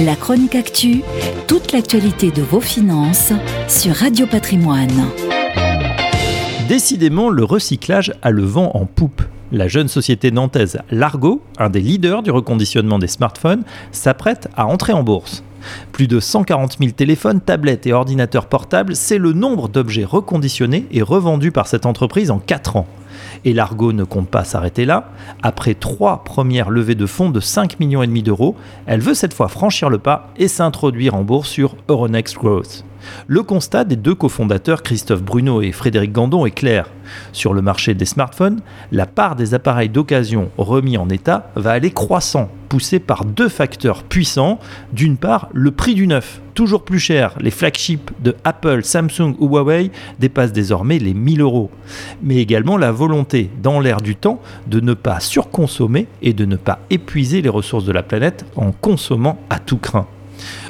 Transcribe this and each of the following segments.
La chronique actu, toute l'actualité de vos finances sur Radio Patrimoine. Décidément, le recyclage a le vent en poupe. La jeune société nantaise Largo, un des leaders du reconditionnement des smartphones, s'apprête à entrer en bourse. Plus de 140 000 téléphones, tablettes et ordinateurs portables, c'est le nombre d'objets reconditionnés et revendus par cette entreprise en 4 ans. Et Largo ne compte pas s'arrêter là. Après trois premières levées de fonds de 5 millions d'euros, elle veut cette fois franchir le pas et s'introduire en bourse sur Euronext Growth. Le constat des deux cofondateurs Christophe Bruno et Frédéric Gandon est clair. Sur le marché des smartphones, la part des appareils d'occasion remis en état va aller croissant, poussée par deux facteurs puissants. D'une part, le prix du neuf, toujours plus cher. Les flagships de Apple, Samsung ou Huawei dépassent désormais les 1000 euros. Mais également la volonté, dans l'air du temps, de ne pas surconsommer et de ne pas épuiser les ressources de la planète en consommant à tout craint.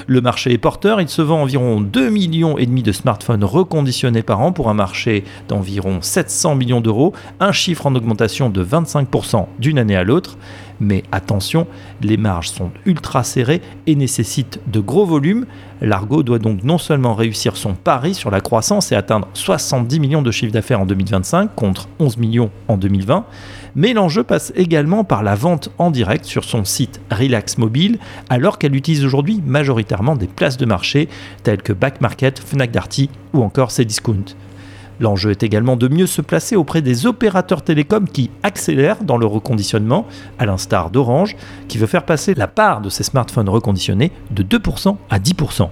Le marché est porteur, il se vend environ 2 millions et demi de smartphones reconditionnés par an pour un marché d'environ 700 millions d'euros, un chiffre en augmentation de 25% d'une année à l'autre. Mais attention, les marges sont ultra serrées et nécessitent de gros volumes. Largo doit donc non seulement réussir son pari sur la croissance et atteindre 70 millions de chiffre d'affaires en 2025 contre 11 millions en 2020, mais l'enjeu passe également par la vente en direct sur son site Relax Mobile, alors qu'elle utilise aujourd'hui majoritairement des places de marché telles que Back Market, Fnac Darty ou encore Cdiscount. L'enjeu est également de mieux se placer auprès des opérateurs télécoms qui accélèrent dans le reconditionnement, à l'instar d'Orange, qui veut faire passer la part de ses smartphones reconditionnés de 2% à 10%.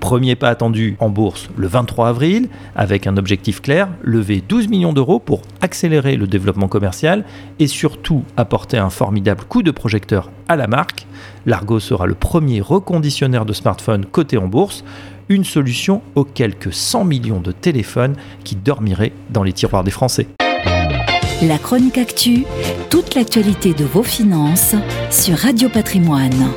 Premier pas attendu en bourse le 23 avril, avec un objectif clair, lever 12 millions d'euros pour accélérer le développement commercial et surtout apporter un formidable coup de projecteur à la marque. Largo sera le premier reconditionnaire de smartphones coté en bourse, une solution aux quelques 100 millions de téléphones qui dormiraient dans les tiroirs des Français. La chronique actu, toute l'actualité de vos finances sur Radio Patrimoine.